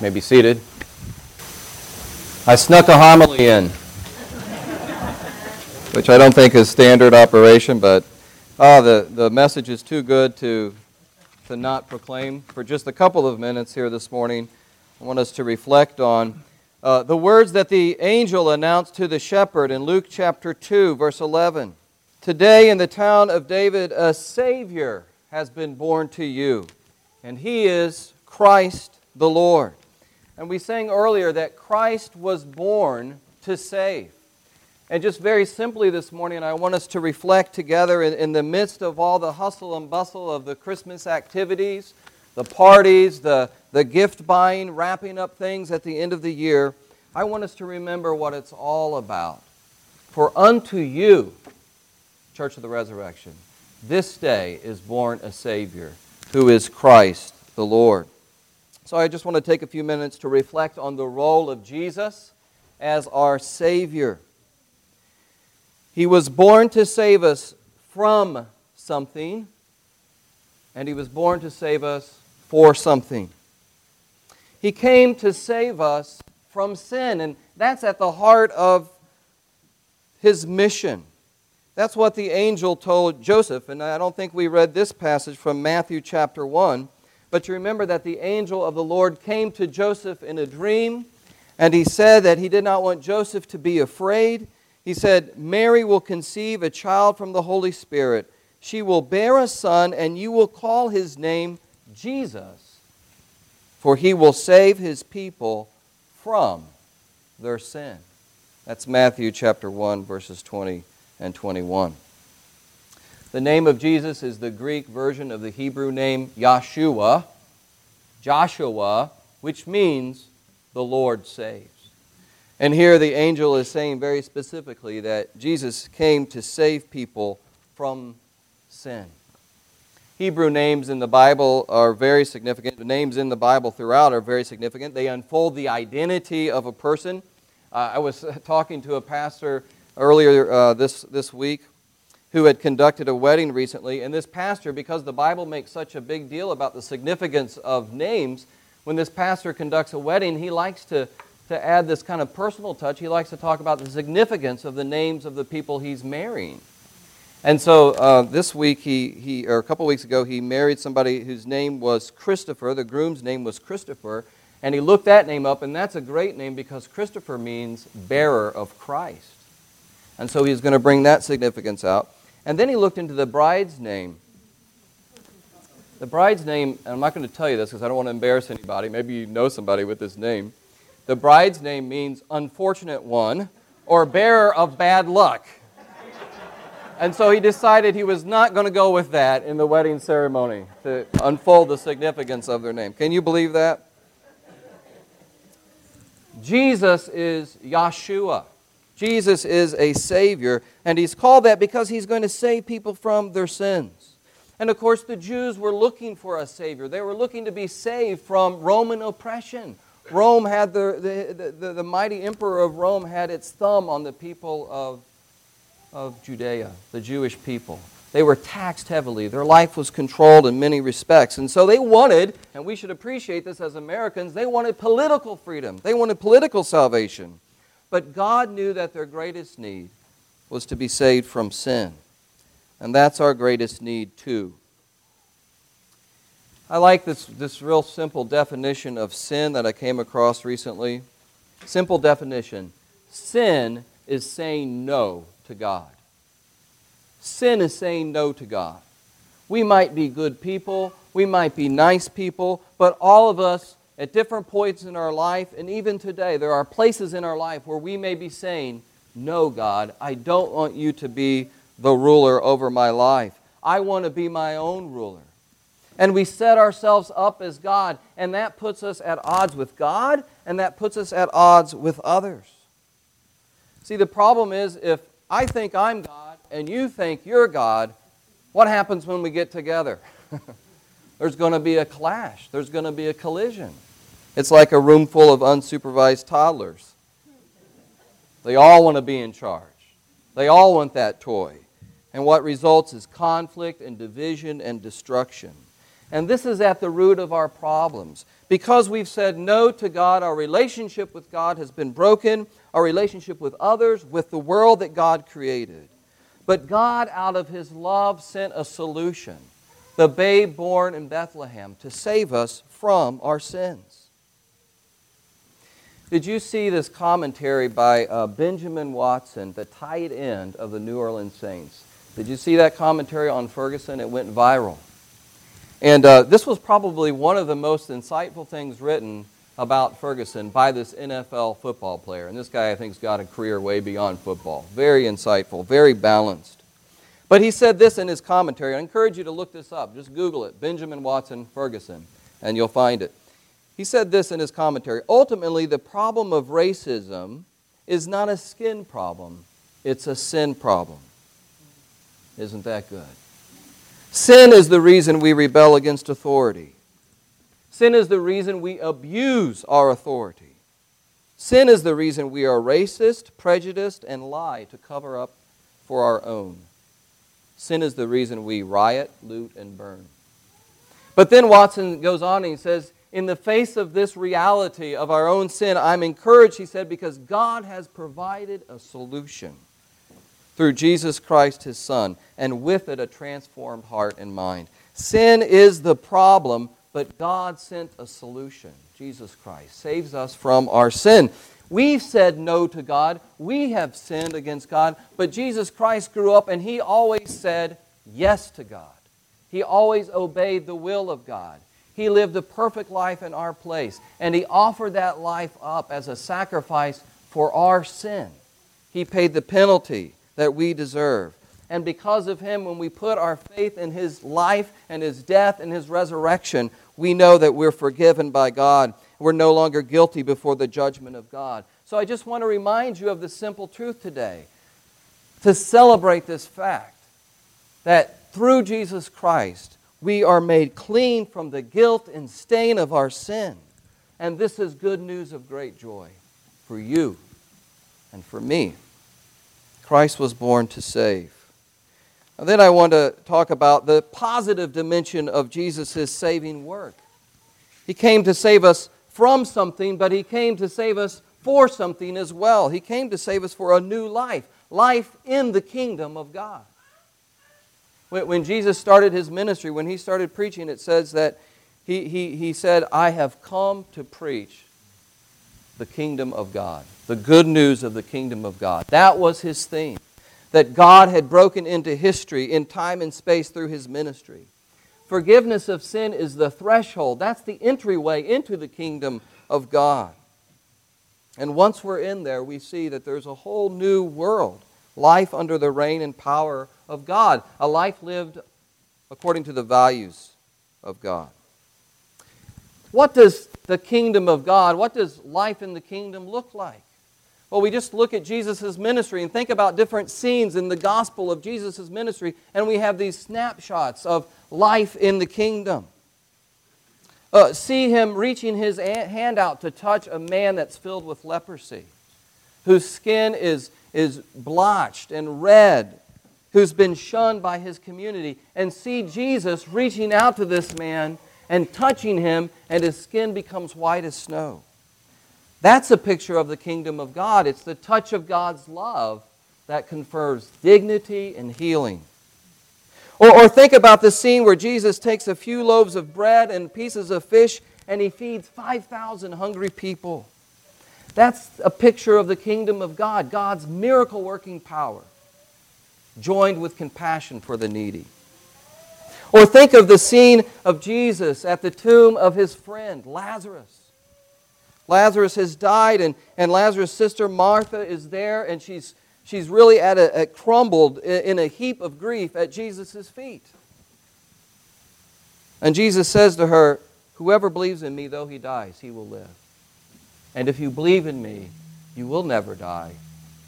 may be seated. I snuck a homily in, which I don't think is standard operation, but oh, the, the message is too good to, to not proclaim. For just a couple of minutes here this morning, I want us to reflect on uh, the words that the angel announced to the shepherd in Luke chapter 2, verse 11. Today in the town of David, a Savior has been born to you, and he is Christ the Lord. And we sang earlier that Christ was born to save. And just very simply this morning, I want us to reflect together in, in, the midst of all the hustle and bustle of the Christmas activities, the parties, the, the gift buying, wrapping up things at the end of the year. I want us to remember what it's all about. For unto you, Church of the Resurrection, this day is born a Savior, who is Christ the Lord. So I just want to take a few minutes to reflect on the role of Jesus as our Savior. He was born to save us from something, and He was born to save us for something. He came to save us from sin, and that's at the heart of His mission. That's what the angel told Joseph, and I don't think we read this passage from Matthew chapter 1. But you remember that the angel of the Lord came to Joseph in a dream, and he said that he did not want Joseph to be afraid. He said, Mary will conceive a child from the Holy Spirit. She will bear a son, and you will call his name Jesus, for he will save his people from their sin. That's Matthew chapter 1, verses 20 and 21. The name of Jesus is the Greek version of the Hebrew name Yeshua, Joshua, which means the Lord saves. And here the angel is saying very specifically that Jesus came to save people from sin. Hebrew names in the Bible are very significant. The names in the Bible throughout are very significant. They unfold the identity of a person. Uh, I was talking to a pastor earlier uh, this, this week who had conducted a wedding recently. And this pastor, because the Bible makes such a big deal about the significance of names, when this pastor conducts a wedding, he likes to, to add this kind of personal touch. He likes to talk about the significance of the names of the people he's marrying. And so uh, this week, he, he, or a couple weeks ago, he married somebody whose name was Christopher. The groom's name was Christopher. And he looked that name up, and that's a great name because Christopher means bearer of Christ. And so he's going to bring that significance out. And then he looked into the bride's name. The bride's name, and I'm not going to tell you this because I don't want to embarrass anybody. Maybe you know somebody with this name. The bride's name means unfortunate one or bearer of bad luck. And so he decided he was not going to go with that in the wedding ceremony to unfold the significance of their name. Can you believe that? Jesus is Yeshua. Jesus is a Savior, and He's called that because He's going to save people from their sins. And of course, the Jews were looking for a Savior. They were looking to be saved from Roman oppression. Rome had the, the, the, the mighty emperor of Rome had its thumb on the people of, of Judea, the Jewish people. They were taxed heavily. Their life was controlled in many respects. And so they wanted, and we should appreciate this as Americans, they wanted political freedom. They wanted political salvation. But God knew that their greatest need was to be saved from sin. And that's our greatest need, too. I like this, this real simple definition of sin that I came across recently. Simple definition sin is saying no to God. Sin is saying no to God. We might be good people, we might be nice people, but all of us at different points in our life, and even today, there are places in our life where we may be saying, No, God, I don't want you to be the ruler over my life. I want to be my own ruler. And we set ourselves up as God, and that puts us at odds with God, and that puts us at odds with others. See, the problem is if I think I'm God and you think you're God, what happens when we get together? There's going to be a clash, there's going to be a collision. It's like a room full of unsupervised toddlers. They all want to be in charge, they all want that toy. And what results is conflict and division and destruction. And this is at the root of our problems. Because we've said no to God, our relationship with God has been broken, our relationship with others, with the world that God created. But God, out of His love, sent a solution the babe born in Bethlehem to save us from our sins. Did you see this commentary by uh, Benjamin Watson, the tight end of the New Orleans Saints? Did you see that commentary on Ferguson? It went viral. And uh, this was probably one of the most insightful things written about Ferguson by this NFL football player. And this guy, I think, has got a career way beyond football. Very insightful, very balanced. But he said this in his commentary. I encourage you to look this up. Just Google it Benjamin Watson Ferguson, and you'll find it. He said this in his commentary Ultimately, the problem of racism is not a skin problem, it's a sin problem. Isn't that good? Sin is the reason we rebel against authority. Sin is the reason we abuse our authority. Sin is the reason we are racist, prejudiced, and lie to cover up for our own. Sin is the reason we riot, loot, and burn. But then Watson goes on and he says, In the face of this reality of our own sin, I'm encouraged, he said, because God has provided a solution through Jesus Christ, his Son, and with it a transformed heart and mind. Sin is the problem, but God sent a solution. Jesus Christ saves us from our sin. We've said no to God. We have sinned against God. But Jesus Christ grew up and he always said yes to God. He always obeyed the will of God. He lived a perfect life in our place. And he offered that life up as a sacrifice for our sin. He paid the penalty that we deserve. And because of him, when we put our faith in his life and his death and his resurrection, we know that we're forgiven by God. We're no longer guilty before the judgment of God. So I just want to remind you of the simple truth today to celebrate this fact that through Jesus Christ, we are made clean from the guilt and stain of our sin. And this is good news of great joy for you and for me. Christ was born to save. And then I want to talk about the positive dimension of Jesus' saving work. He came to save us from something, but He came to save us for something as well. He came to save us for a new life, life in the kingdom of God. When Jesus started His ministry, when He started preaching, it says that He, he, he said, I have come to preach the kingdom of God, the good news of the kingdom of God. That was his theme. That God had broken into history in time and space through his ministry. Forgiveness of sin is the threshold, that's the entryway into the kingdom of God. And once we're in there, we see that there's a whole new world life under the reign and power of God, a life lived according to the values of God. What does the kingdom of God, what does life in the kingdom look like? Well, we just look at Jesus' ministry and think about different scenes in the gospel of Jesus' ministry, and we have these snapshots of life in the kingdom. Uh, see him reaching his hand out to touch a man that's filled with leprosy, whose skin is, is blotched and red, who's been shunned by his community, and see Jesus reaching out to this man and touching him, and his skin becomes white as snow. That's a picture of the kingdom of God. It's the touch of God's love that confers dignity and healing. Or, or think about the scene where Jesus takes a few loaves of bread and pieces of fish and he feeds 5,000 hungry people. That's a picture of the kingdom of God, God's miracle working power, joined with compassion for the needy. Or think of the scene of Jesus at the tomb of his friend, Lazarus. Lazarus has died, and, and Lazarus' sister Martha is there, and she's, she's really at a, at crumbled in a heap of grief at Jesus' feet. And Jesus says to her, Whoever believes in me, though he dies, he will live. And if you believe in me, you will never die.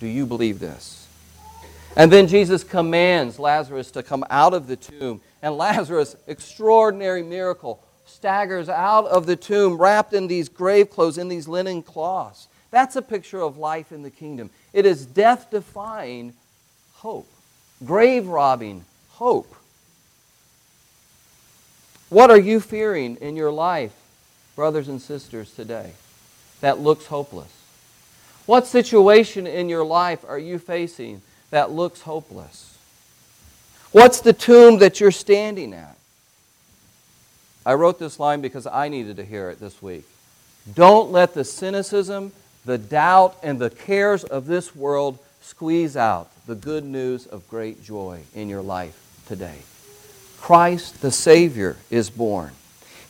Do you believe this? And then Jesus commands Lazarus to come out of the tomb. And Lazarus, extraordinary miracle, staggers out of the tomb wrapped in these grave clothes, in these linen cloths. That's a picture of life in the kingdom. It is death defying hope, grave robbing hope. What are you fearing in your life, brothers and sisters, today that looks hopeless? What situation in your life are you facing that looks hopeless? What's the tomb that you're standing at? I wrote this line because I needed to hear it this week. Don't let the cynicism, the doubt, and the cares of this world squeeze out the good news of great joy in your life today. Christ the Savior is born.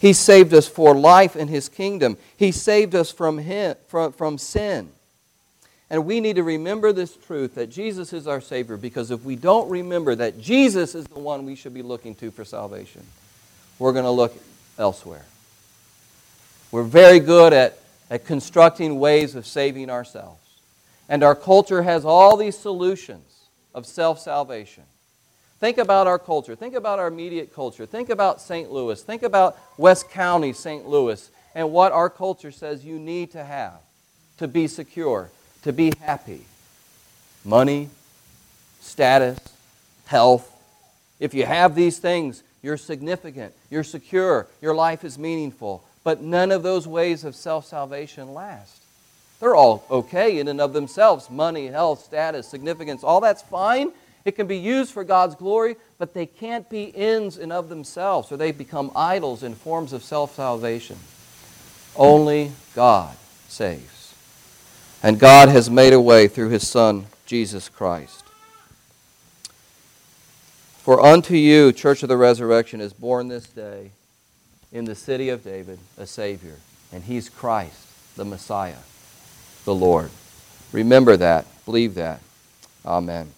He saved us for life in His kingdom. He saved us from, him, from, from sin. And we need to remember this truth that Jesus is our Savior because if we don't remember that Jesus is the one we should be looking to for salvation, we're going to look elsewhere. We're very good at, at constructing ways of saving ourselves. And our culture has all these solutions of self salvation. Think about our culture. Think about our immediate culture. Think about St. Louis. Think about West County, St. Louis, and what our culture says you need to have to be secure, to be happy money, status, health. If you have these things, you're significant, you're secure, your life is meaningful. But none of those ways of self salvation last. They're all okay in and of themselves money, health, status, significance, all that's fine. It can be used for God's glory, but they can't be ends in of themselves, or they become idols in forms of self salvation. Only God saves. And God has made a way through His Son, Jesus Christ. For unto you, Church of the Resurrection, is born this day in the city of David a Savior, and He's Christ, the Messiah the Lord. Remember that. Believe that. Amen.